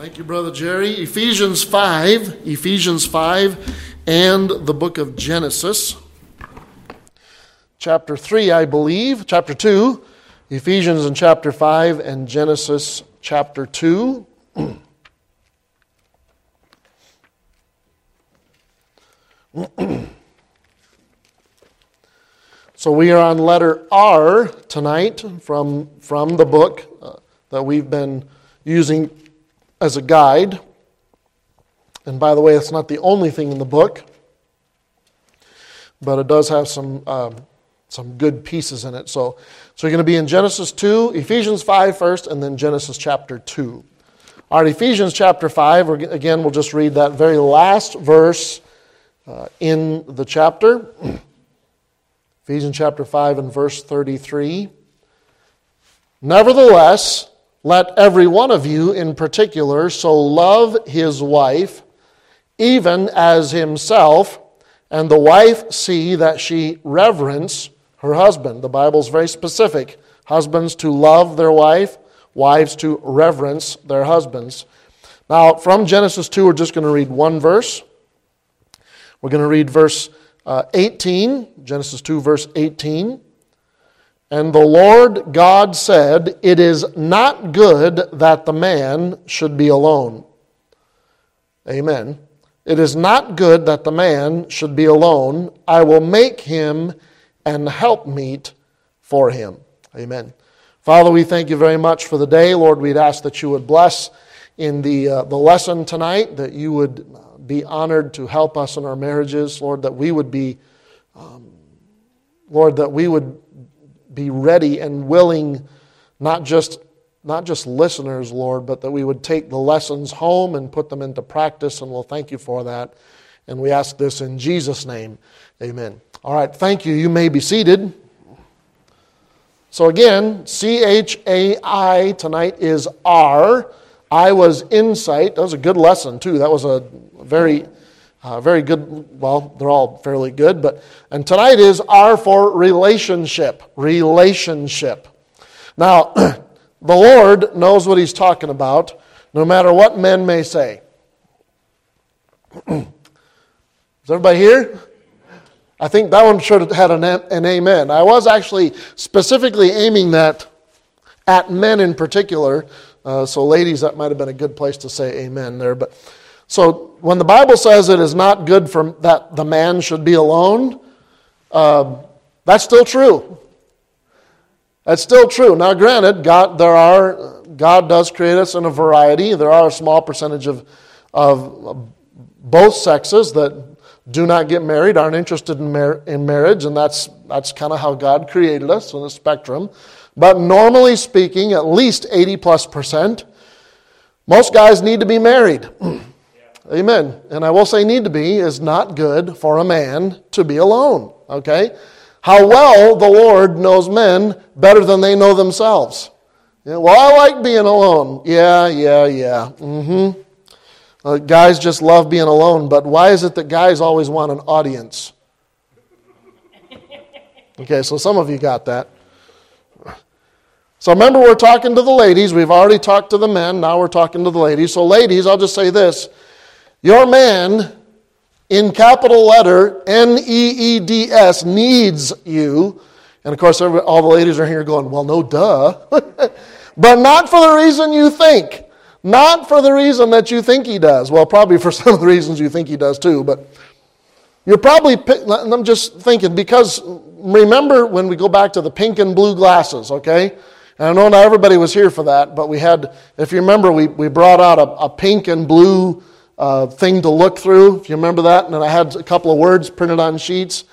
Thank you, Brother Jerry. Ephesians 5, Ephesians 5, and the book of Genesis. Chapter 3, I believe, chapter 2, Ephesians in chapter 5, and Genesis chapter 2. so we are on letter R tonight from, from the book uh, that we've been using as a guide. And by the way, it's not the only thing in the book, but it does have some, um, some good pieces in it. So, so you're going to be in Genesis 2, Ephesians 5 first, and then Genesis chapter 2. All right, Ephesians chapter 5, again, we'll just read that very last verse uh, in the chapter. Ephesians chapter 5 and verse 33. Nevertheless, let every one of you in particular so love his wife, even as himself, and the wife see that she reverence her husband. The Bible's very specific. Husbands to love their wife, wives to reverence their husbands. Now, from Genesis 2, we're just going to read one verse. We're going to read verse uh, 18, Genesis 2, verse 18. And the Lord God said, It is not good that the man should be alone. Amen. It is not good that the man should be alone. I will make him an helpmeet for him. Amen. Father, we thank you very much for the day. Lord, we'd ask that you would bless in the, uh, the lesson tonight, that you would be honored to help us in our marriages. Lord, that we would be, um, Lord, that we would be ready and willing, not just, not just listeners, Lord, but that we would take the lessons home and put them into practice, and we'll thank you for that. And we ask this in Jesus' name. Amen. All right, thank you. You may be seated. So again, C H A I tonight is R. I was insight. That was a good lesson, too. That was a very uh, very good, well, they're all fairly good, but, and tonight is R for relationship. Relationship. Now, the Lord knows what He's talking about, no matter what men may say. is everybody here? I think that one should have had an, an amen. I was actually specifically aiming that at men in particular, uh, so ladies, that might have been a good place to say amen there, but. So when the Bible says it is not good for that the man should be alone, uh, that's still true. That's still true. Now, granted, God, there are, God does create us in a variety. There are a small percentage of, of both sexes that do not get married, aren't interested in, mar- in marriage, and that's, that's kind of how God created us on the spectrum. But normally speaking, at least 80 plus percent, most guys need to be married. Amen. And I will say, need to be is not good for a man to be alone. Okay? How well the Lord knows men better than they know themselves. Yeah, well, I like being alone. Yeah, yeah, yeah. Mm-hmm. Uh, guys just love being alone, but why is it that guys always want an audience? Okay, so some of you got that. So remember, we're talking to the ladies. We've already talked to the men. Now we're talking to the ladies. So, ladies, I'll just say this your man, in capital letter N E E D S, needs you. And of course, all the ladies are here going, well, no, duh. but not for the reason you think. Not for the reason that you think he does. Well, probably for some of the reasons you think he does too, but you're probably, I'm just thinking, because remember when we go back to the pink and blue glasses, okay? And I know not everybody was here for that, but we had, if you remember, we, we brought out a, a pink and blue uh, thing to look through, if you remember that. And I had a couple of words printed on sheets.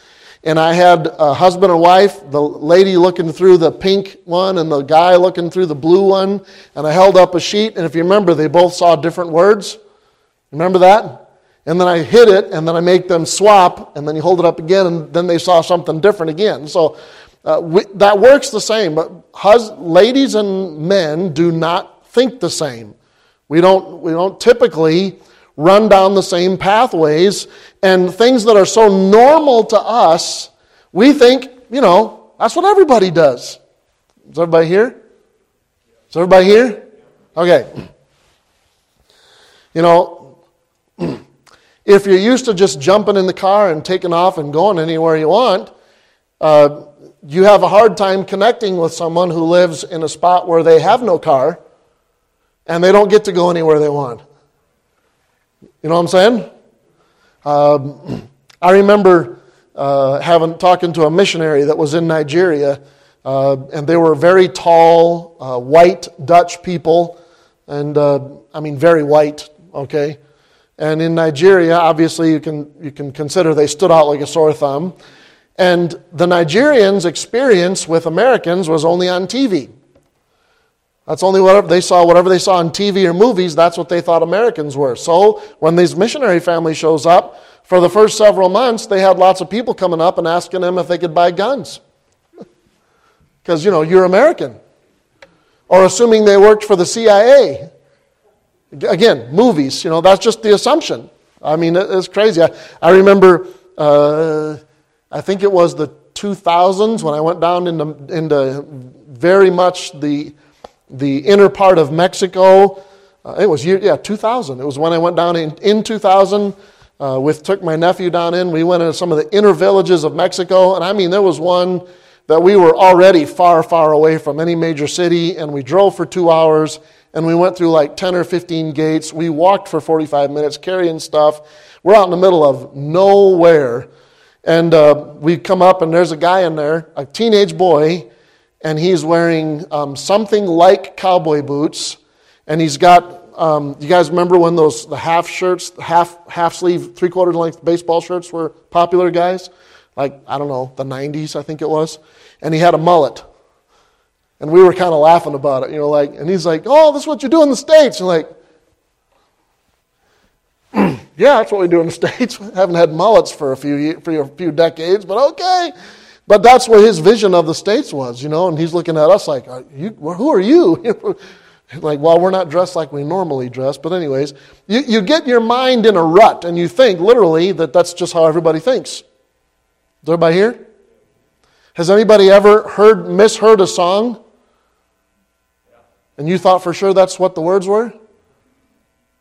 And I had a husband and wife, the lady looking through the pink one and the guy looking through the blue one. And I held up a sheet. And if you remember, they both saw different words. Remember that? And then I hit it, and then I make them swap, and then you hold it up again, and then they saw something different again. So uh, we, that works the same. But hus- ladies and men do not think the same. We don't, we don't typically run down the same pathways, and things that are so normal to us, we think, you know, that's what everybody does. Is everybody here? Is everybody here? Okay. You know, if you're used to just jumping in the car and taking off and going anywhere you want, uh, you have a hard time connecting with someone who lives in a spot where they have no car and they don't get to go anywhere they want. You know what I'm saying? Um, I remember uh, having talking to a missionary that was in Nigeria, uh, and they were very tall, uh, white Dutch people, and uh, I mean very white. Okay, and in Nigeria, obviously you can you can consider they stood out like a sore thumb, and the Nigerians' experience with Americans was only on TV. That's only what they saw, whatever they saw on TV or movies, that's what they thought Americans were. So when these missionary family shows up, for the first several months, they had lots of people coming up and asking them if they could buy guns. Because, you know, you're American. Or assuming they worked for the CIA. Again, movies, you know, that's just the assumption. I mean, it's crazy. I, I remember, uh, I think it was the 2000s when I went down into, into very much the the inner part of Mexico. Uh, it was year, yeah, 2000. It was when I went down in, in 2000 uh, with took my nephew down in. We went into some of the inner villages of Mexico, and I mean there was one that we were already far, far away from any major city, and we drove for two hours, and we went through like 10 or 15 gates. We walked for 45 minutes carrying stuff. We're out in the middle of nowhere, and uh, we come up, and there's a guy in there, a teenage boy and he's wearing um, something like cowboy boots, and he's got. Um, you guys remember when those the half shirts, half half sleeve, three quarter length baseball shirts were popular, guys? Like I don't know, the '90s, I think it was. And he had a mullet, and we were kind of laughing about it, you know, like. And he's like, "Oh, this is what you do in the states." And like, yeah, that's what we do in the states. Haven't had mullets for a few for a few decades, but okay. But that's what his vision of the states was, you know, and he's looking at us like, are you, who are you? like, well, we're not dressed like we normally dress, but, anyways, you, you get your mind in a rut and you think literally that that's just how everybody thinks. Is everybody here? Has anybody ever heard, misheard a song? And you thought for sure that's what the words were?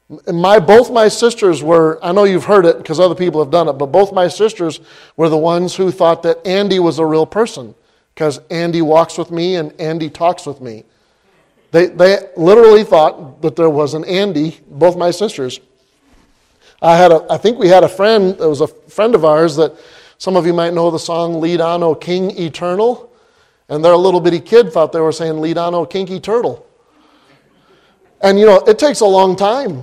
My, both my sisters were, I know you've heard it because other people have done it, but both my sisters were the ones who thought that Andy was a real person because Andy walks with me and Andy talks with me. They, they literally thought that there was an Andy, both my sisters. I, had a, I think we had a friend, it was a friend of ours that some of you might know the song Lead On, O King Eternal. And their little bitty kid thought they were saying Lead On, O Kinky Turtle. And you know, it takes a long time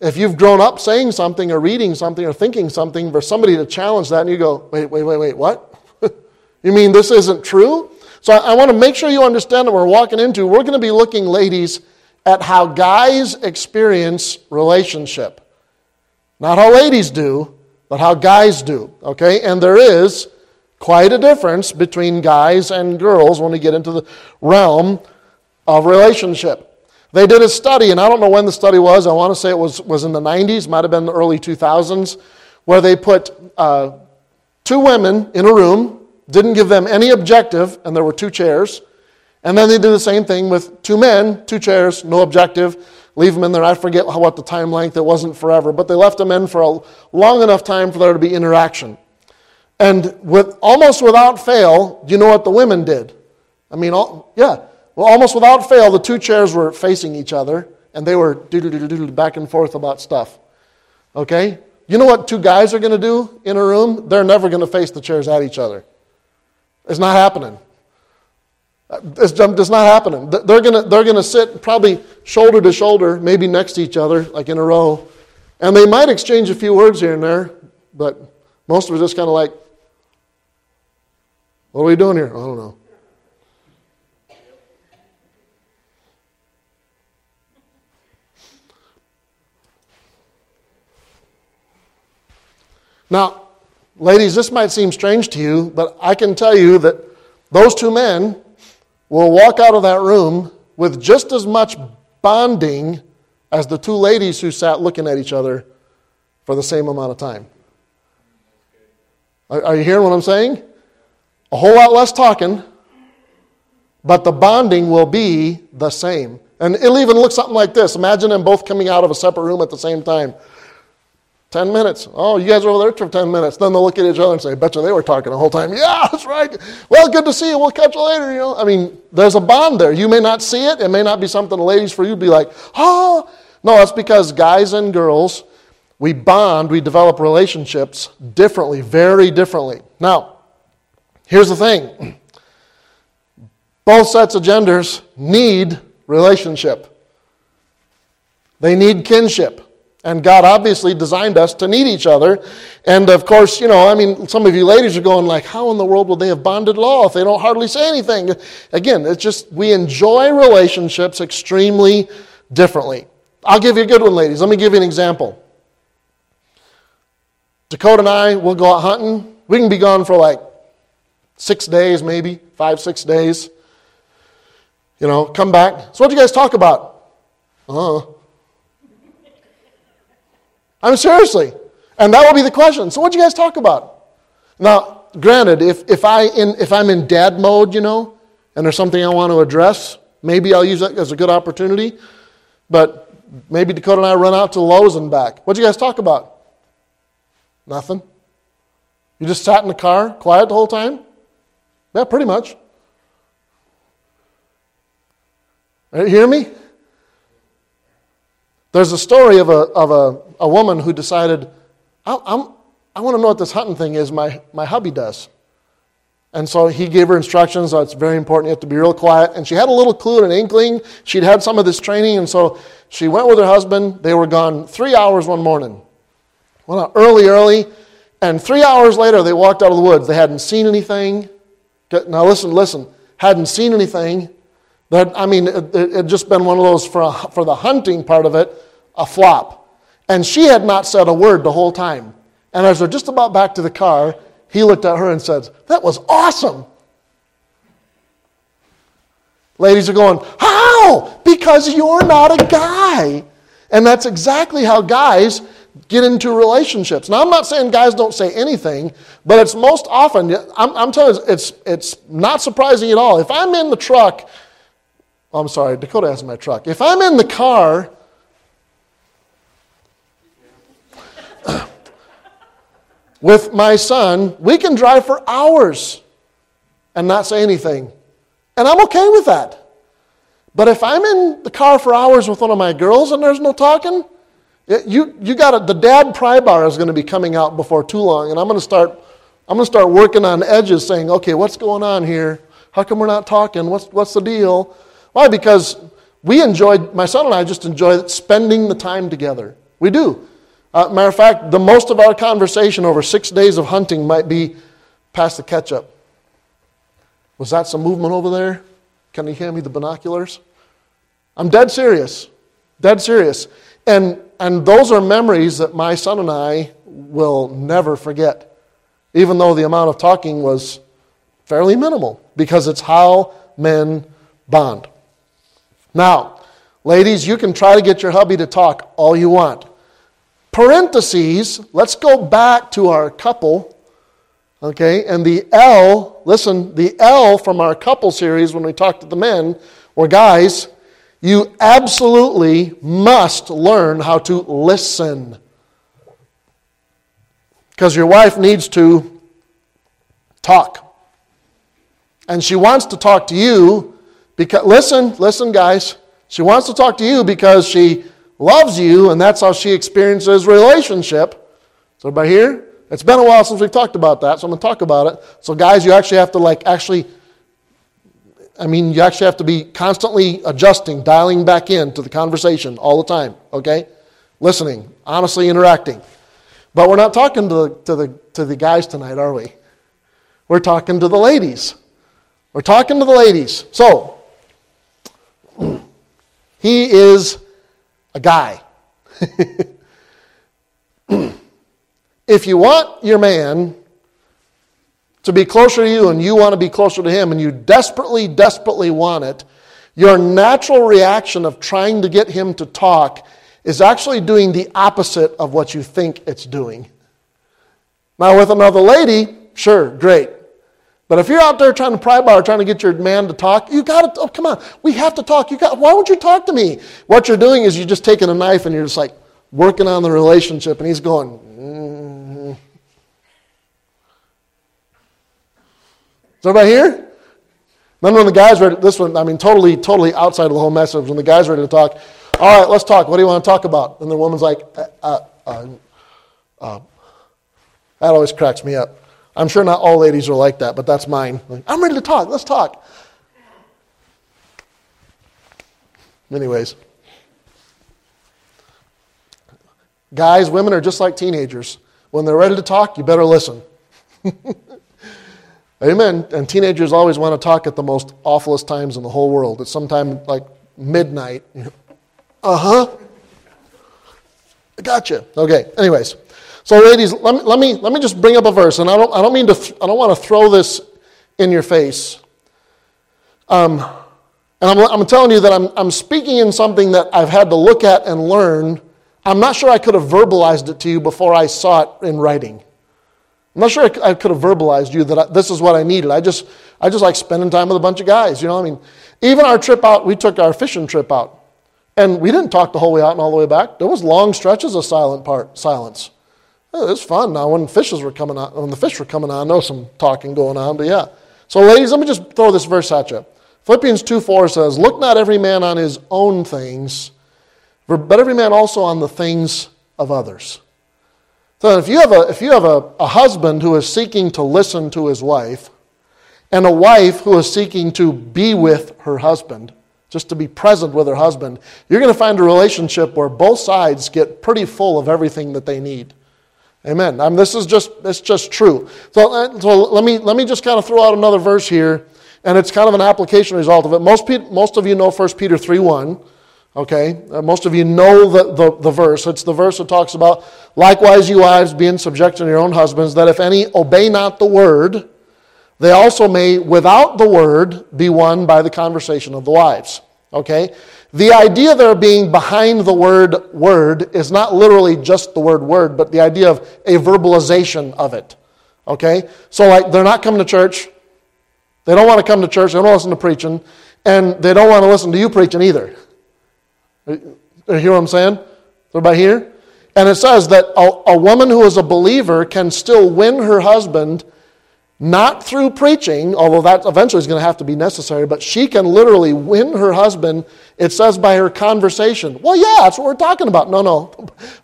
if you've grown up saying something or reading something or thinking something for somebody to challenge that and you go, wait, wait, wait, wait, what? you mean this isn't true? So I, I want to make sure you understand what we're walking into. We're going to be looking, ladies, at how guys experience relationship. Not how ladies do, but how guys do. Okay? And there is quite a difference between guys and girls when we get into the realm of relationship. They did a study, and I don't know when the study was. I want to say it was, was in the 90s, might have been the early 2000s, where they put uh, two women in a room, didn't give them any objective, and there were two chairs. And then they did the same thing with two men, two chairs, no objective, leave them in there. I forget what the time length, it wasn't forever, but they left them in for a long enough time for there to be interaction. And with almost without fail, do you know what the women did? I mean, all, yeah, well, almost without fail, the two chairs were facing each other, and they were back and forth about stuff. Okay? You know what two guys are going to do in a room? They're never going to face the chairs at each other. It's not happening. It's just not happening. They're going to, they're to sit probably shoulder to shoulder, maybe next to each other, like in a row. And they might exchange a few words here and there, but most of is just kind of like, what are we doing here? I don't know. Now, ladies, this might seem strange to you, but I can tell you that those two men will walk out of that room with just as much bonding as the two ladies who sat looking at each other for the same amount of time. Are, you hearing what I'm saying? A whole lot less talking, but the bonding will be the same. And it'll even look something like this. Imagine them both coming out of a separate room at the same time. 10 minutes. Oh, you guys are over there for 10 minutes. Then they'll look at each other and say, betcha they were talking the whole time. Yeah, that's right. Well, good to see you. We'll catch you later. You know, I mean, there's a bond there. You may not see it. It may not be something the ladies for you be like, oh. No, that's because guys and girls, we bond, we develop relationships differently, very differently. Now, here's the thing. Both sets of genders need relationship. They need kinship. And God obviously designed us to need each other. And of course, you know, I mean, some of you ladies are going like, how in the world would they have bonded law if they don't hardly say anything? Again, it's just, we enjoy relationships extremely differently. I'll give you a good one, ladies. Let me give you an example. Dakota and I, we'll go out hunting. We can be gone for like six days, maybe, five, six days. You know, come back. So, what do you guys talk about? Uh I mean, seriously. And that will be the question. So, what do you guys talk about? Now, granted, if, if, I in, if I'm in dad mode, you know, and there's something I want to address, maybe I'll use that as a good opportunity. But maybe Dakota and I run out to Lowe's and back. What'd you guys talk about? Nothing. You just sat in the car, quiet the whole time? Yeah, pretty much. You hear me? There's a story of a, of a, a woman who decided, I'm, I'm, I want to know what this hunting thing is my, my hubby does. And so he gave her instructions. Oh, it's very important. You have to be real quiet. And she had a little clue and an inkling. She'd had some of this training. And so she went with her husband. They were gone three hours one morning. Out early, early. And three hours later, they walked out of the woods. They hadn't seen anything. Now, listen, listen. Hadn't seen anything. That, I mean, it had just been one of those for, for the hunting part of it, a flop. And she had not said a word the whole time. And as they're just about back to the car, he looked at her and said, That was awesome. Ladies are going, How? Because you're not a guy. And that's exactly how guys get into relationships. Now, I'm not saying guys don't say anything, but it's most often, I'm, I'm telling you, it's, it's not surprising at all. If I'm in the truck, I'm sorry, Dakota has my truck. If I'm in the car with my son, we can drive for hours and not say anything. And I'm okay with that. But if I'm in the car for hours with one of my girls and there's no talking, you, you got the dad pry bar is going to be coming out before too long, and I'm going to start I'm going to start working on edges, saying, okay, what's going on here? How come we're not talking? What's what's the deal? Why? Because we enjoyed my son and I just enjoy spending the time together. We do. Uh, matter of fact, the most of our conversation over six days of hunting might be past the ketchup. Was that some movement over there? Can you hand me the binoculars? I'm dead serious. Dead serious. And, and those are memories that my son and I will never forget, even though the amount of talking was fairly minimal, because it's how men bond. Now, ladies, you can try to get your hubby to talk all you want. Parentheses, let's go back to our couple. Okay, and the L, listen, the L from our couple series when we talked to the men or guys, you absolutely must learn how to listen. Because your wife needs to talk. And she wants to talk to you because, listen, listen, guys. She wants to talk to you because she loves you, and that's how she experiences relationship. So, everybody here? It's been a while since we've talked about that, so I'm going to talk about it. So, guys, you actually have to, like, actually, I mean, you actually have to be constantly adjusting, dialing back in to the conversation all the time, okay? Listening, honestly interacting. But we're not talking to the, to the, to the guys tonight, are we? We're talking to the ladies. We're talking to the ladies. So, he is a guy. if you want your man to be closer to you and you want to be closer to him and you desperately, desperately want it, your natural reaction of trying to get him to talk is actually doing the opposite of what you think it's doing. Now, with another lady, sure, great. But if you're out there trying to pry bar, trying to get your man to talk, you got to, oh, come on, we have to talk. You got, why won't you talk to me? What you're doing is you're just taking a knife and you're just like working on the relationship, and he's going, mm. Is everybody here? Then when the guy's ready, this one, I mean, totally, totally outside of the whole message. When the guy's ready to talk, all right, let's talk. What do you want to talk about? And the woman's like, uh, uh, uh, uh that always cracks me up. I'm sure not all ladies are like that, but that's mine. I'm ready to talk. Let's talk. Anyways, guys, women are just like teenagers. When they're ready to talk, you better listen. Amen. And teenagers always want to talk at the most awfulest times in the whole world. It's sometime like midnight. Uh huh. I got. Okay. Anyways, so, ladies, let me, let me, let me just bring up a verse, and I don't, I don't mean to, th- I don't want to throw this in your face. Um, and I'm, I'm telling you that I'm, I'm speaking in something that I've had to look at and learn. I'm not sure I could have verbalized it to you before I saw it in writing. I'm not sure I could have verbalized you that I, this is what I needed. I just, I just like spending time with a bunch of guys. You know, I mean, even our trip out, we took our fishing trip out, and we didn't talk the whole way out and all the way back. There was long stretches of silent part, silence. It was fun. Now, when fishes were coming on, when the fish were coming on, I know some talking going on, but yeah. So, ladies, let me just throw this verse at you. Philippians 2 4 says, Look not every man on his own things, but every man also on the things of others. So, if you have a, if you have a, a husband who is seeking to listen to his wife, and a wife who is seeking to be with her husband, just to be present with her husband, you're going to find a relationship where both sides get pretty full of everything that they need. Amen. I mean, this is just it's just true. So, uh, so let me let me just kind of throw out another verse here, and it's kind of an application result of it. Most most of you know 1 Peter three one. Okay, uh, most of you know the, the, the verse. It's the verse that talks about, likewise, you wives, be in subjection to your own husbands, that if any obey not the word, they also may, without the word, be won by the conversation of the wives. Okay? The idea there being behind the word word is not literally just the word word, but the idea of a verbalization of it. Okay? So, like, they're not coming to church. They don't want to come to church. They don't listen to preaching. And they don't want to listen to you preaching either. You hear what I'm saying? Everybody here? And it says that a, a woman who is a believer can still win her husband not through preaching, although that eventually is going to have to be necessary, but she can literally win her husband, it says by her conversation. Well, yeah, that's what we're talking about. No, no.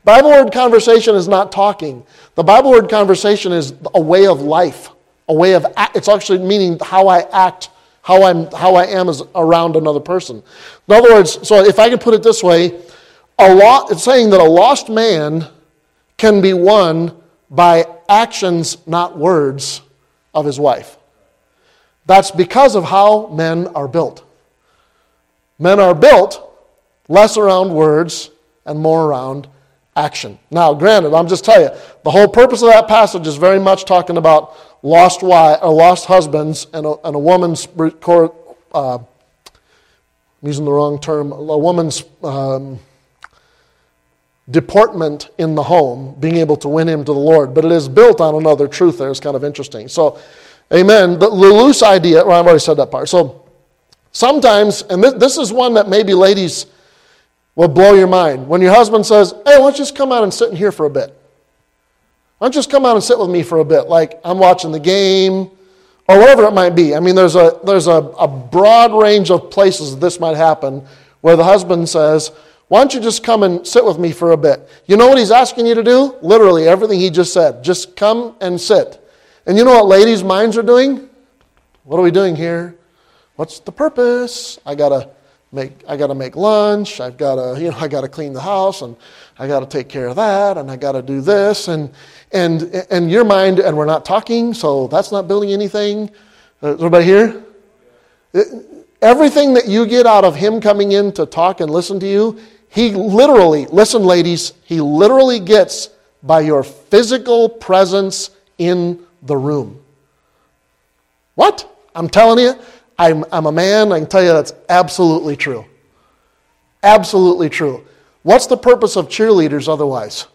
Bible word conversation is not talking. The Bible word conversation is a way of life, a way of, act. it's actually meaning how I act, how, I'm, how I am as around another person. In other words, so if I can put it this way, a lot, it's saying that a lost man can be won by actions, not words of his wife. That's because of how men are built. Men are built less around words and more around action. Now, granted, I'm just telling you, the whole purpose of that passage is very much talking about lost wife, or lost husbands and a, and a woman's, uh, I'm using the wrong term, a woman's um, deportment in the home, being able to win him to the Lord. But it is built on another truth there. It's kind of interesting. So, amen. The, loose idea, well, I've already said that part. So, sometimes, and this, this is one that maybe ladies will blow your mind. When your husband says, hey, why don't you just come out and sit in here for a bit? Why don't you just come out and sit with me for a bit? Like I'm watching the game or whatever it might be. I mean, there's a, there's a, a broad range of places this might happen where the husband says, why don't you just come and sit with me for a bit? You know what he's asking you to do? Literally, everything he just said. Just come and sit. And you know what ladies' minds are doing? What are we doing here? What's the purpose? I gotta make I gotta make lunch, I've gotta, you know, I gotta clean the house and I gotta take care of that and I gotta do this and and and your mind and we're not talking, so that's not building anything. Uh, is everybody here? Everything that you get out of him coming in to talk and listen to you he literally, listen, ladies, he literally gets by your physical presence in the room. What? I'm telling you, I'm, I'm a man, I can tell you that's absolutely true. Absolutely true. What's the purpose of cheerleaders otherwise?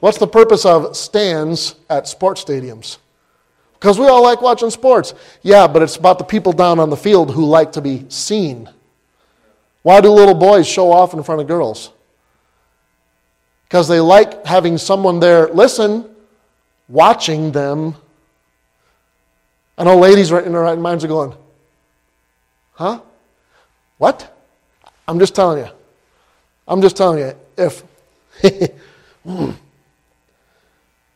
What's the purpose of stands at sports stadiums? Because we all like watching sports. Yeah, but it's about the people down on the field who like to be seen. Why do little boys show off in front of girls? Because they like having someone there, listen, watching them. I know ladies right in their right minds are going, huh? What? I'm just telling you. I'm just telling you. If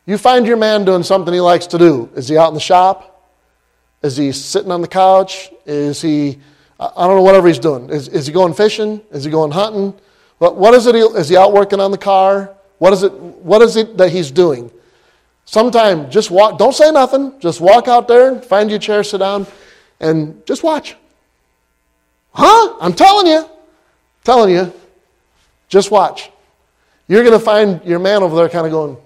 you find your man doing something he likes to do, is he out in the shop? Is he sitting on the couch? Is he, I don't know, whatever he's doing. Is, is he going fishing? Is he going hunting? What, what is it? He, is he out working on the car? What is it? What is it that he's doing? Sometime just walk. Don't say nothing. Just walk out there, find your chair, sit down, and just watch. Huh? I'm telling you, telling you. Just watch. You're going to find your man over there kind of going,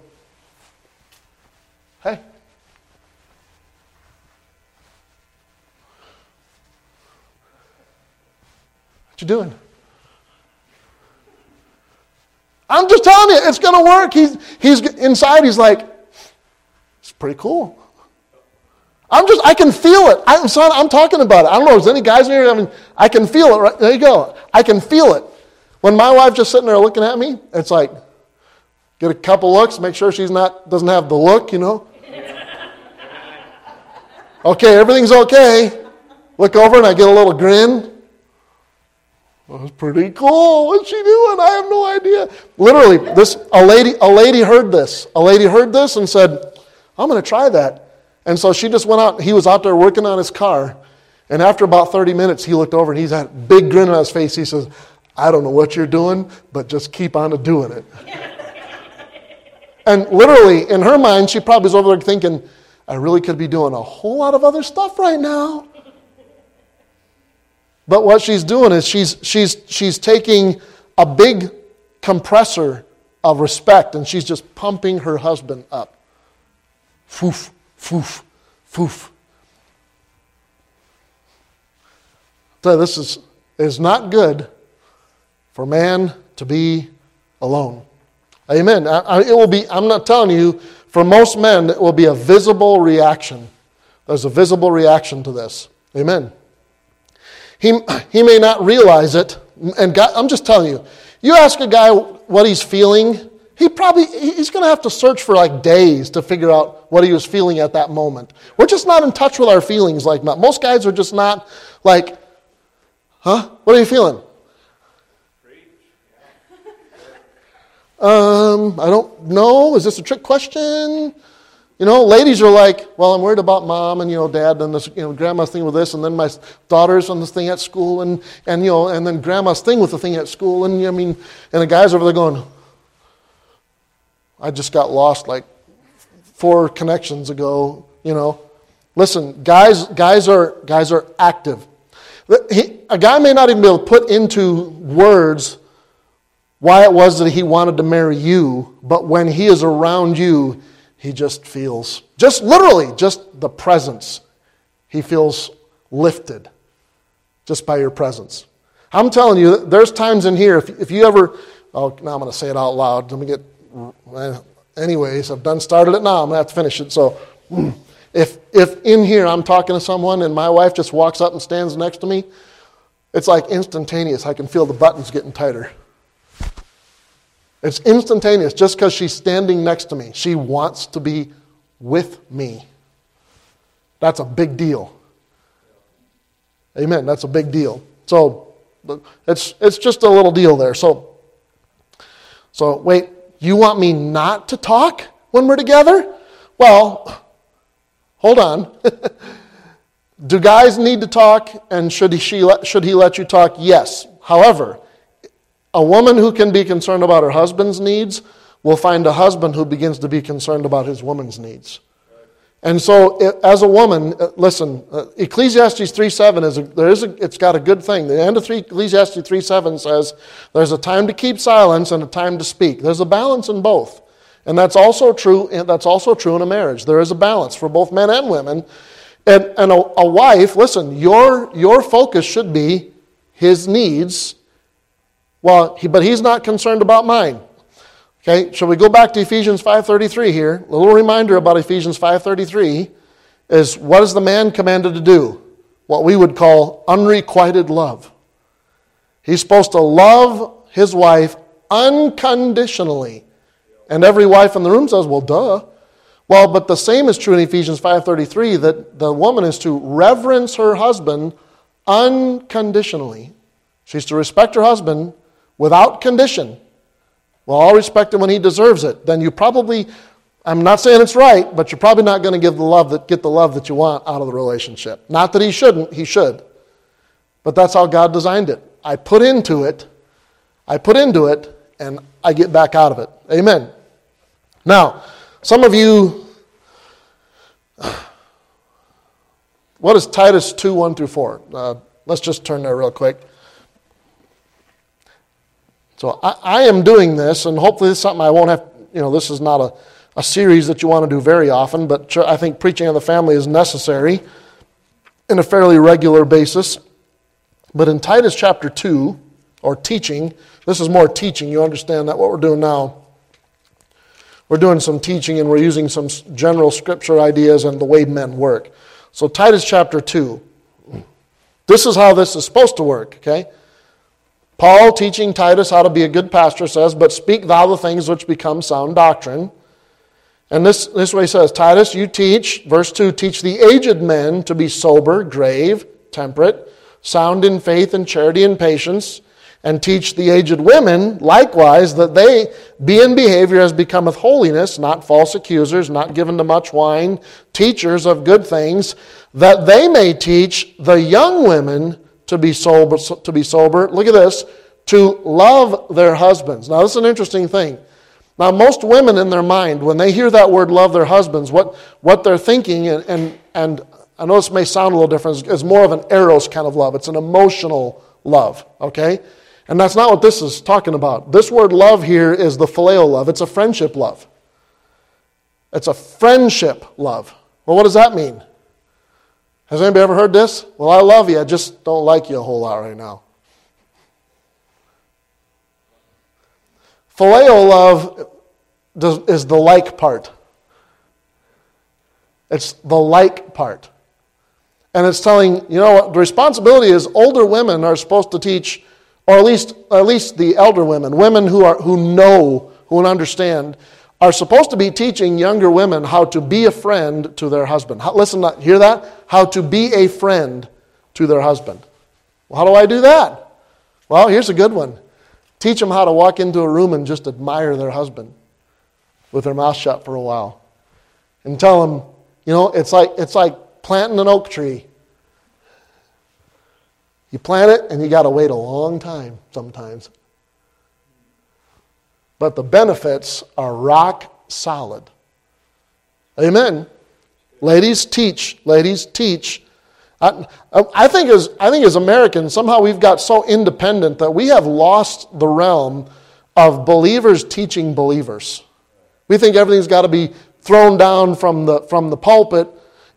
What you doing? I'm just telling you, it's going to work. He's, he's inside, he's like, it's pretty cool. I'm just, I can feel it. I, son, I'm talking about it. I don't know, is any guys in here? I mean, I can feel it. Right there you go. I can feel it. When my wife's just sitting there looking at me, it's like, get a couple looks, make sure she's not, doesn't have the look, you know. okay, everything's okay. Look over and I get a little grin. That was pretty cool. What's she doing? I have no idea. Literally, this a lady a lady heard this. A lady heard this and said, "I'm going to try that." And so she just went out. He was out there working on his car, and after about 30 minutes, he looked over and he's had a big grin on his face. He says, "I don't know what you're doing, but just keep on doing it." and literally, in her mind, she probably was over there thinking, "I really could be doing a whole lot of other stuff right now." But what she's doing is she's, she's, she's taking a big compressor of respect and she's just pumping her husband up. Foof, foof, foof. So this is, is not good for man to be alone. Amen. I, it will be, I'm not telling you, for most men, it will be a visible reaction. There's a visible reaction to this. Amen. He, he may not realize it. And God, I'm just telling you, you ask a guy what he's feeling, he probably he's going to have to search for like days to figure out what he was feeling at that moment. We're just not in touch with our feelings like that. Most guys are just not like, huh? What are you feeling? Um, I don't know. Is this a trick question? You know, ladies are like, well, I'm worried about mom and, you know, dad and this, you know, grandma's thing with this, and then my daughter's on this thing at school, and, and, you know, and then grandma's thing with the thing at school. And, I mean, and the guys over there going, I just got lost like four connections ago, you know. Listen, guys, guys are, guys are active. He, a guy may not even be able to put into words why it was that he wanted to marry you, but when he is around you, he just feels, just literally, just the presence. He feels lifted just by your presence. I'm telling you, there's times in here, if, if you ever, oh, now I'm going to say it out loud. Let me get, anyways, I've done started it now. I'm going to have to finish it. So, if, if in here I'm talking to someone and my wife just walks up and stands next to me, it's like instantaneous. I can feel the buttons getting tighter. It's instantaneous just because she's standing next to me. She wants to be with me. That's a big deal. Amen. That's a big deal. So it's, it's just a little deal there. So, so wait, you want me not to talk when we're together? Well, hold on. Do guys need to talk and should he, she, should he let you talk? Yes. However, a woman who can be concerned about her husband's needs will find a husband who begins to be concerned about his woman's needs. And so, as a woman, uh, listen, uh, Ecclesiastes 3.7 is a, there is a, it's got a good thing. The end of 3, Ecclesiastes 3.7 says there's a time to keep silence and a time to speak. There's a balance in both. And that's also true, that's also true in a marriage. There is a balance for both men and women. And, and a, a wife, listen, your, your focus should be his needs well, he, but he's not concerned about mine. Okay, shall we go back to Ephesians 5.33 here? A little reminder about Ephesians 5.33. is what is the man commanded to do? What we would call unrequited love. He's supposed to love his wife unconditionally. And every wife in the room says, well, duh. Well, but the same is true in Ephesians 5:33 that the woman is to reverence her husband unconditionally. She's to respect her husband without condition. Well, I'll respect him when he deserves it. Then you probably I'm not saying it's right, but you're probably not going to give the love that get the love that you want out of the relationship. Not that he shouldn't, he should. But that's how God designed it. I put into it, I put into it, and I get back out of it. Amen. Now, some of you what is Titus 2 1 through 4? Uh, let's just turn there real quick. So I, I, am doing this, and hopefully this is something I won't have, you know, this is not a a series that you want to do very often, but I think preaching on the family is necessary in a fairly regular basis. But in Titus chapter 2, or teaching, this is more teaching, you understand that what we're doing now. We're doing some teaching and we're using some general scripture ideas and the way men work. So, Titus chapter 2. This is how this is supposed to work, okay? Paul teaching Titus how to be a good pastor says, But speak thou the things which become sound doctrine. And this, this way he says, Titus, you teach, verse 2, teach the aged men to be sober, grave, temperate, sound in faith and charity and patience, and teach the aged women likewise that they be in behavior as becometh holiness, not false accusers, not given to much wine, teachers of good things, that they may teach the young women to be sober. To be sober. Look at this, to love their husbands. Now, this is an interesting thing. Now, most women in their mind, when they hear that word love their husbands, what, what they're thinking, and, and, and I know this may sound a little different, is more of an eros kind of love. It's an emotional love, okay? And that's not what this is talking about. This word love here is the phileo love, it's a friendship love. It's a friendship love. Well, what does that mean? Has anybody ever heard this? Well, I love you, I just don't like you a whole lot right now. Phileo love is the like part. It's the like part. And it's telling, you know what, the responsibility is older women are supposed to teach, or at least, at least the elder women, women who, are, who know, who understand, are supposed to be teaching younger women how to be a friend to their husband. How, listen, hear that? How to be a friend to their husband. Well, how do I do that? Well, here's a good one. Teach them how to walk into a room and just admire their husband with their mouth shut for a while. And tell them, you know, it's like, it's like planting an oak tree. You plant it and you got to wait a long time sometimes. But the benefits are rock solid. Amen. Ladies, teach. Ladies, teach I, I, think as, I think as Americans, somehow we've got so independent that we have lost the realm of believers teaching believers. We think everything's got to be thrown down from the, from the pulpit,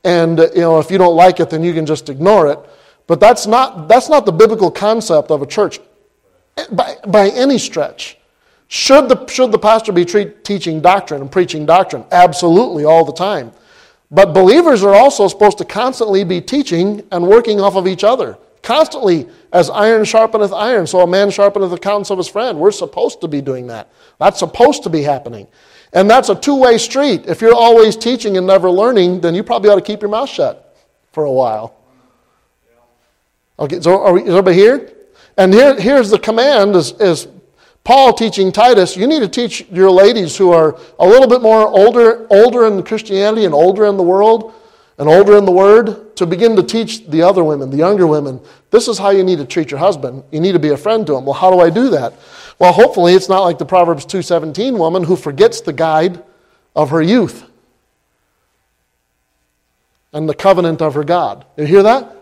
and you know, if you don't like it, then you can just ignore it. But that's not, that's not the biblical concept of a church by, by any stretch. Should the, should the pastor be treat, teaching doctrine and preaching doctrine? Absolutely, all the time. But believers are also supposed to constantly be teaching and working off of each other. Constantly, as iron sharpeneth iron, so a man sharpeneth the countenance of his friend. We're supposed to be doing that. That's supposed to be happening. And that's a two way street. If you're always teaching and never learning, then you probably ought to keep your mouth shut for a while. Okay, so are we, is everybody here? And here, here's the command is, is Paul teaching Titus, you need to teach your ladies who are a little bit more older, older in Christianity and older in the world and older in the Word to begin to teach the other women, the younger women, this is how you need to treat your husband. You need to be a friend to him. Well, how do I do that? Well, hopefully it's not like the Proverbs 2:17 woman who forgets the guide of her youth and the covenant of her God. You hear that?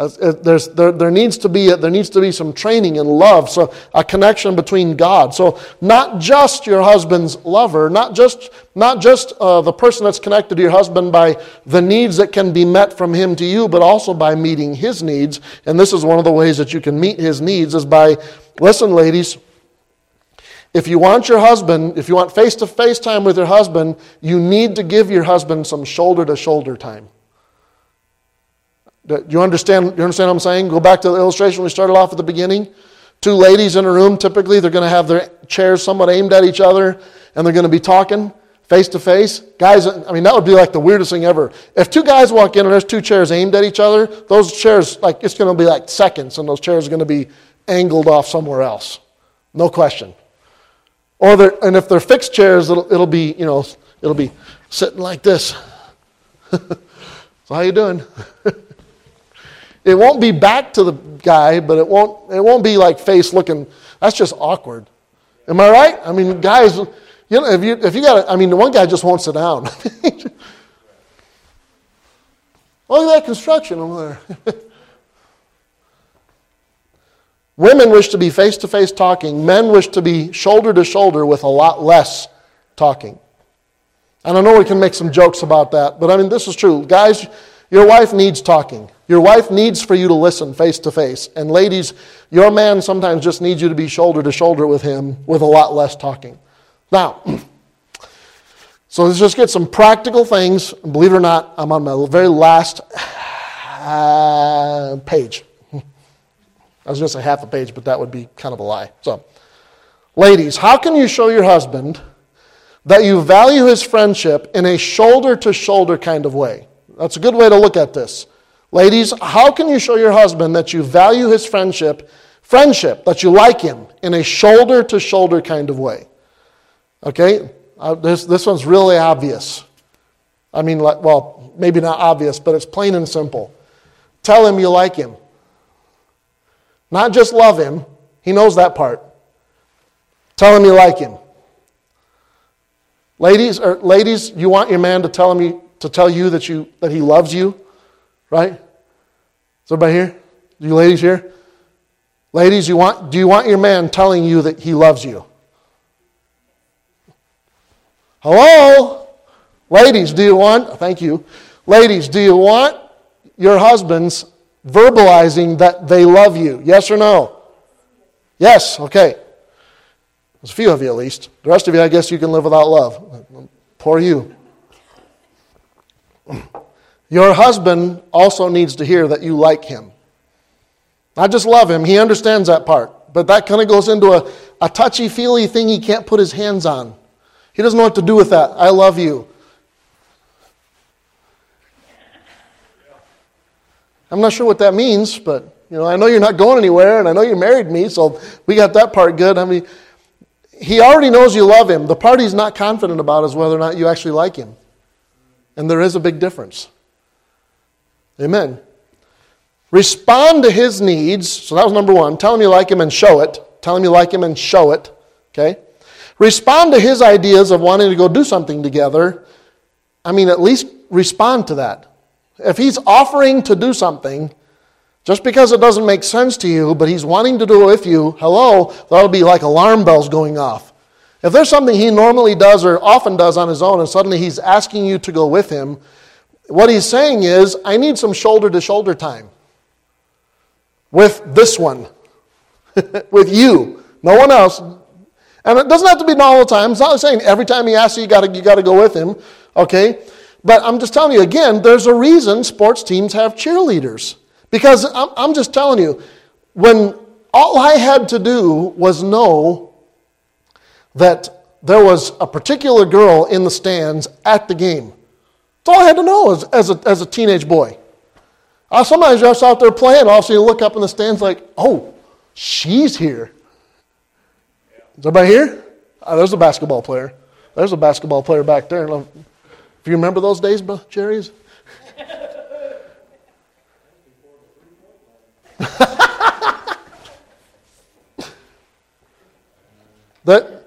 There's, there, there, needs to be, there needs to be some training and love, so a connection between God. So not just your husband's lover, not just, not just uh, the person that's connected to your husband by the needs that can be met from him to you, but also by meeting his needs. And this is one of the ways that you can meet his needs is by, listen, ladies, If you want your husband, if you want face to face time with your husband, you need to give your husband some shoulder to shoulder time. Do you understand, you understand what I'm saying? Go back to the illustration we started off at the beginning. Two ladies in a room, typically, they're going to have their chairs somewhat aimed at each other, and they're going to be talking face to face. Guys, I mean, that would be like the weirdest thing ever. If two guys walk in and there's two chairs aimed at each other, those chairs, like, it's going to be like seconds, and those chairs are going to be angled off somewhere else. No question. Or and if they're fixed chairs, it'll, it'll be, you know, it'll be sitting like this. so how you doing? it won't be back to the guy, but it won't, it won't be like face looking. That's just awkward. Am I right? I mean, guys, you know, if you, if you got, I mean, the one guy just won't sit down. Look at that construction over there. Women wish to be face to face talking. Men wish to be shoulder to shoulder with a lot less talking. And I know we can make some jokes about that, but I mean, this is true. Guys, your wife needs talking. Your wife needs for you to listen face to face. And ladies, your man sometimes just needs you to be shoulder to shoulder with him with a lot less talking. Now, so let's just get some practical things. Believe it or not, I'm on my very last uh, page. I was going to say half a page, but that would be kind of a lie. So, ladies, how can you show your husband that you value his friendship in a shoulder to shoulder kind of way? That's a good way to look at this. Ladies, how can you show your husband that you value his friendship, friendship, that you like him in a shoulder to shoulder kind of way? Okay? Uh, this, this one's really obvious. I mean, like, well, maybe not obvious, but it's plain and simple. Tell him you like him. Not just love him, he knows that part. Tell him you like him. Ladies, or ladies, you want your man to tell him you, to tell you that you that he loves you, right? Is everybody here? You ladies here? Ladies, you want do you want your man telling you that he loves you? Hello? Ladies, do you want thank you. Ladies, do you want your husbands verbalizing that they love you? Yes or no? Yes, okay. There's a few of you at least. The rest of you, I guess you can live without love. Poor you. Your husband also needs to hear that you like him. I just love him, he understands that part. But that kind of goes into a, a touchy feely thing he can't put his hands on. He doesn't know what to do with that. I love you. I'm not sure what that means, but you know, I know you're not going anywhere, and I know you married me, so we got that part good. I mean, he already knows you love him. The part he's not confident about is whether or not you actually like him. And there is a big difference. Amen. Respond to his needs. So that was number one. Tell him you like him and show it. Tell him you like him and show it. Okay? Respond to his ideas of wanting to go do something together. I mean, at least respond to that. If he's offering to do something, just because it doesn't make sense to you, but he's wanting to do it with you, hello, that'll be like alarm bells going off. If there's something he normally does or often does on his own, and suddenly he's asking you to go with him, what he's saying is, I need some shoulder to shoulder time with this one, with you, no one else. And it doesn't have to be all the time. It's not saying every time he asks you, you got you to go with him, okay? But I'm just telling you again, there's a reason sports teams have cheerleaders. Because I'm, I'm just telling you, when all I had to do was know that there was a particular girl in the stands at the game. That's all I had to know as, as, a, as a teenage boy. I, sometimes just out there playing, all of a sudden you look up in the stands like, oh, she's here. Is everybody here? Oh, there's a basketball player. There's a basketball player back there. If you remember those days, Jerry's? that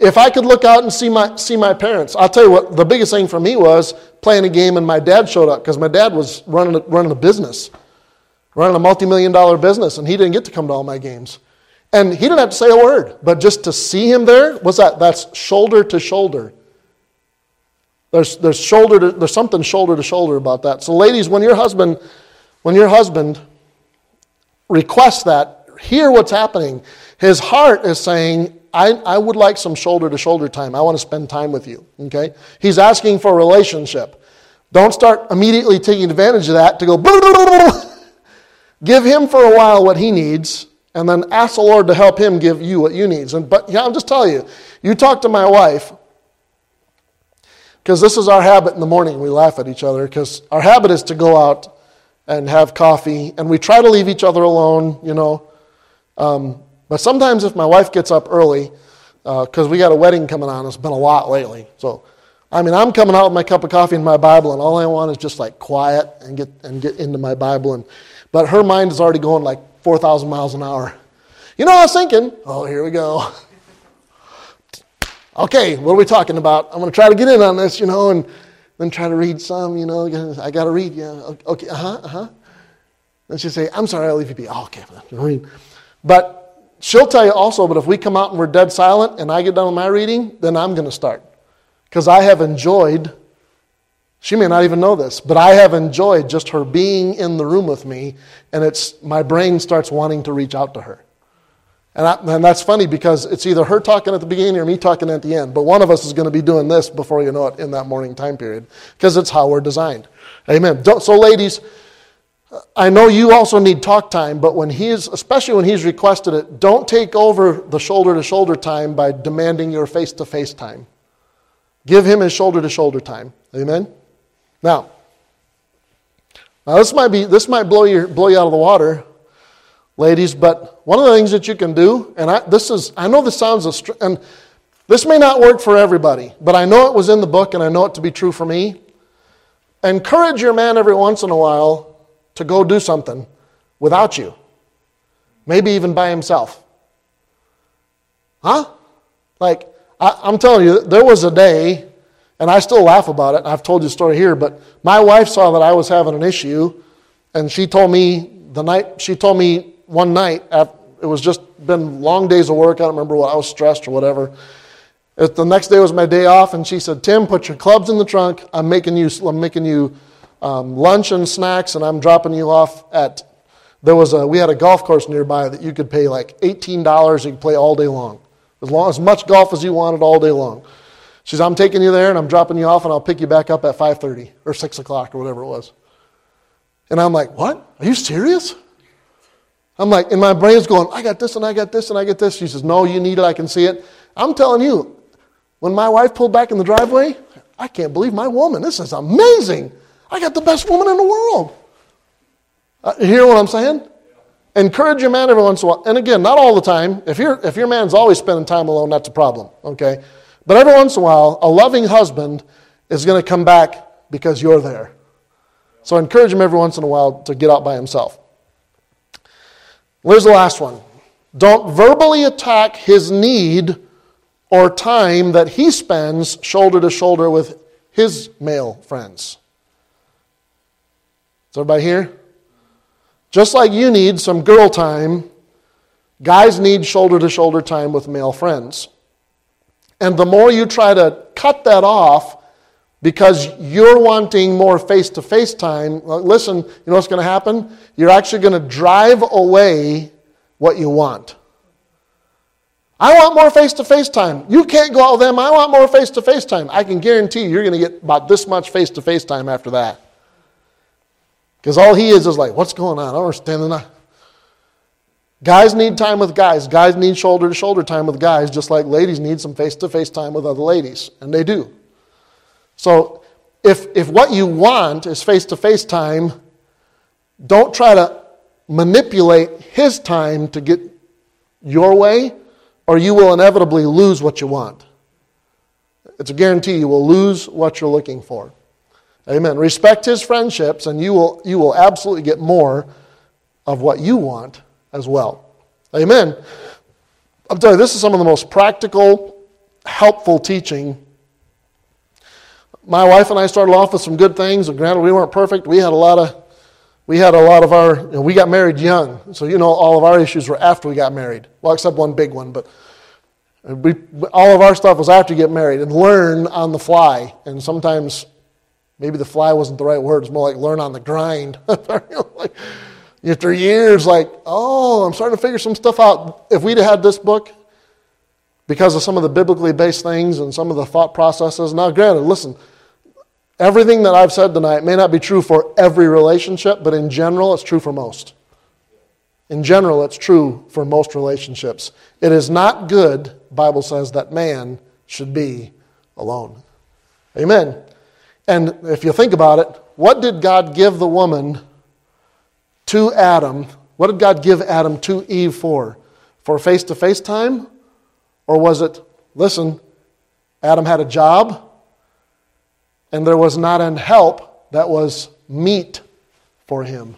if I could look out and see my, see my parents, I'll tell you what, the biggest thing for me was playing a game and my dad showed up because my dad was running a, running a business, running a multi million dollar business, and he didn't get to come to all my games. And he didn't have to say a word, but just to see him there, what's that? That's shoulder to shoulder. There's, there's, shoulder to, there's something shoulder to shoulder about that. So, ladies, when your husband, when your husband requests that, hear what's happening. His heart is saying, I, I would like some shoulder to shoulder time. I want to spend time with you. Okay? He's asking for a relationship. Don't start immediately taking advantage of that to go, give him for a while what he needs, and then ask the Lord to help him give you what you need. And, but yeah, I'll just tell you, you talk to my wife, because this is our habit in the morning. We laugh at each other because our habit is to go out and have coffee, and we try to leave each other alone, you know. Um, but sometimes if my wife gets up early, because uh, we got a wedding coming on, it's been a lot lately. So, I mean, I'm coming out with my cup of coffee and my Bible, and all I want is just like quiet and get and get into my Bible. And but her mind is already going like four thousand miles an hour. You know, I was thinking, oh, here we go. okay, what are we talking about? I'm going to try to get in on this, you know, and then try to read some. You know, I got to read. Yeah, okay, uh huh, uh huh. Then she say, I'm sorry, I'll leave you be. Oh, okay, read. But she'll tell you also, but if we come out and we're dead silent and I get done with my reading, then I'm going to start. Because I have enjoyed, she may not even know this, but I have enjoyed just her being in the room with me, and it's, my brain starts wanting to reach out to her. And, I, and that's funny because it's either her talking at the beginning or me talking at the end. But one of us is going to be doing this before you know it in that morning time period because it's how we're designed. Amen. Don't, so, ladies, I know you also need talk time, but when he's, especially when he's requested it, don't take over the shoulder to shoulder time by demanding your face to face time. Give him his shoulder to shoulder time. Amen? Now, now this might be this might blow you blow you out of the water, ladies. But one of the things that you can do, and I, this is I know this sounds a, and this may not work for everybody, but I know it was in the book, and I know it to be true for me. Encourage your man every once in a while to go do something without you, maybe even by himself. Huh? Like, I, am telling you, there was a day, and I still laugh about it. I've told you the story here, but my wife saw that I was having an issue, and she told me the night, she told me one night, after, it was just been long days of work. I don't remember what, I was stressed or whatever. It, the next day was my day off, and she said, Tim, put your clubs in the trunk. I'm making you, I'm making you um, lunch and snacks, and I'm dropping you off at. There was a we had a golf course nearby that you could pay like eighteen dollars. You could play all day long, as long as much golf as you wanted all day long. She says, "I'm taking you there, and I'm dropping you off, and I'll pick you back up at five thirty or six o'clock or whatever it was." And I'm like, "What? Are you serious?" I'm like, and my brain's going, I got this and I got this and I get this. She says, No, you need it, I can see it. I'm telling you, when my wife pulled back in the driveway, I can't believe my woman. This is amazing. I got the best woman in the world. Uh, you hear what I'm saying? Encourage your man every once in a while. And again, not all the time. If, you if your man's always spending time alone, that's a problem, okay? But every once in a while, a loving husband is going to come back because you're there. So encourage him every once in a while to get out by himself. Where's the last one? Don't verbally attack his need or time that he spends shoulder to shoulder with his male friends. Is everybody here? Just like you need some girl time, guys need shoulder to shoulder time with male friends. And the more you try to cut that off because you're wanting more face to face time, listen, you know what's going to happen? You're actually going to drive away what you want. I want more face to face time. You can't go out with them. I want more face to face time. I can guarantee you, you're going to get about this much face to face time after that. Because all he is is like, what's going on? I don't understand that. Guys need time with guys. Guys need shoulder to shoulder time with guys, just like ladies need some face to face time with other ladies. And they do. So if, if what you want is face to face time, don't try to manipulate his time to get your way, or you will inevitably lose what you want. It's a guarantee you will lose what you're looking for. Amen. Respect his friendships, and you will, you will absolutely get more of what you want as well. Amen. I'm telling you, this is some of the most practical, helpful teaching. My wife and I started off with some good things. And granted, we weren't perfect. We had a lot of, we had a lot of our, you know, we got married young. So, you know, all of our issues were after we got married. Well, except one big one, but we, all of our stuff was after you get married and learn on the fly. And sometimes maybe the fly wasn't the right word. It's more like learn on the grind. like, After years, like, oh, I'm starting to figure some stuff out. If we'd had this book, because of some of the biblically based things and some of the thought processes. Now, granted, listen, everything that I've said tonight may not be true for every relationship, but in general, it's true for most. In general, it's true for most relationships. It is not good, Bible says, that man should be alone. Amen. And if you think about it, what did God give the woman to Adam? What did God give Adam to Eve for? For face to face time? Or was it, listen, Adam had a job and there was not an help that was meat for him?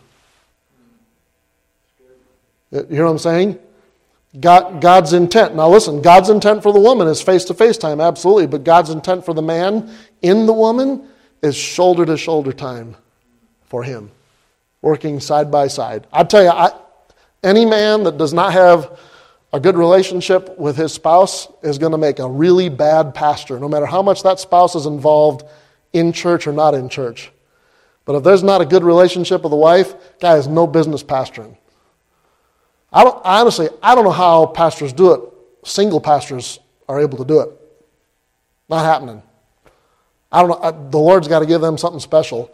You hear what I'm saying? God, God's intent. Now, listen, God's intent for the woman is face to face time, absolutely. But God's intent for the man in the woman is shoulder to shoulder time for him, working side by side. I tell you, I, any man that does not have a good relationship with his spouse is going to make a really bad pastor, no matter how much that spouse is involved in church or not in church. But if there's not a good relationship with the wife, guy has no business pastoring. I don't, honestly, I don't know how pastors do it. Single pastors are able to do it. Not happening. I don't know. The Lord's got to give them something special.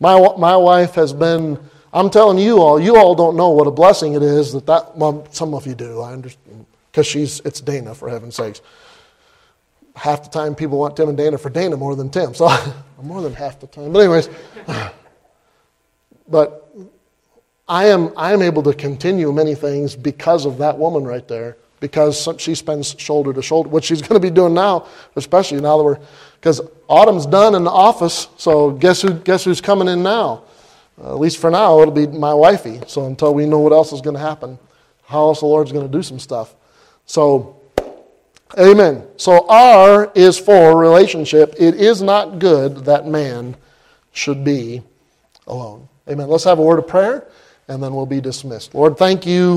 My, my wife has been I'm telling you all, you all don't know what a blessing it is that that, well, some of you do, I understand, because she's, it's Dana, for heaven's sakes. Half the time people want Tim and Dana for Dana more than Tim, so more than half the time. But anyways, but I am, I am able to continue many things because of that woman right there, because she spends shoulder to shoulder, what she's going to be doing now, especially now that we're, because autumn's done in the office, so guess, who, guess who's coming in now? Uh, at least for now, it'll be my wifey. So until we know what else is going to happen, how else the Lord's going to do some stuff. So, amen. So R is for relationship. It is not good that man should be alone. Amen. Let's have a word of prayer, and then we'll be dismissed. Lord, thank you.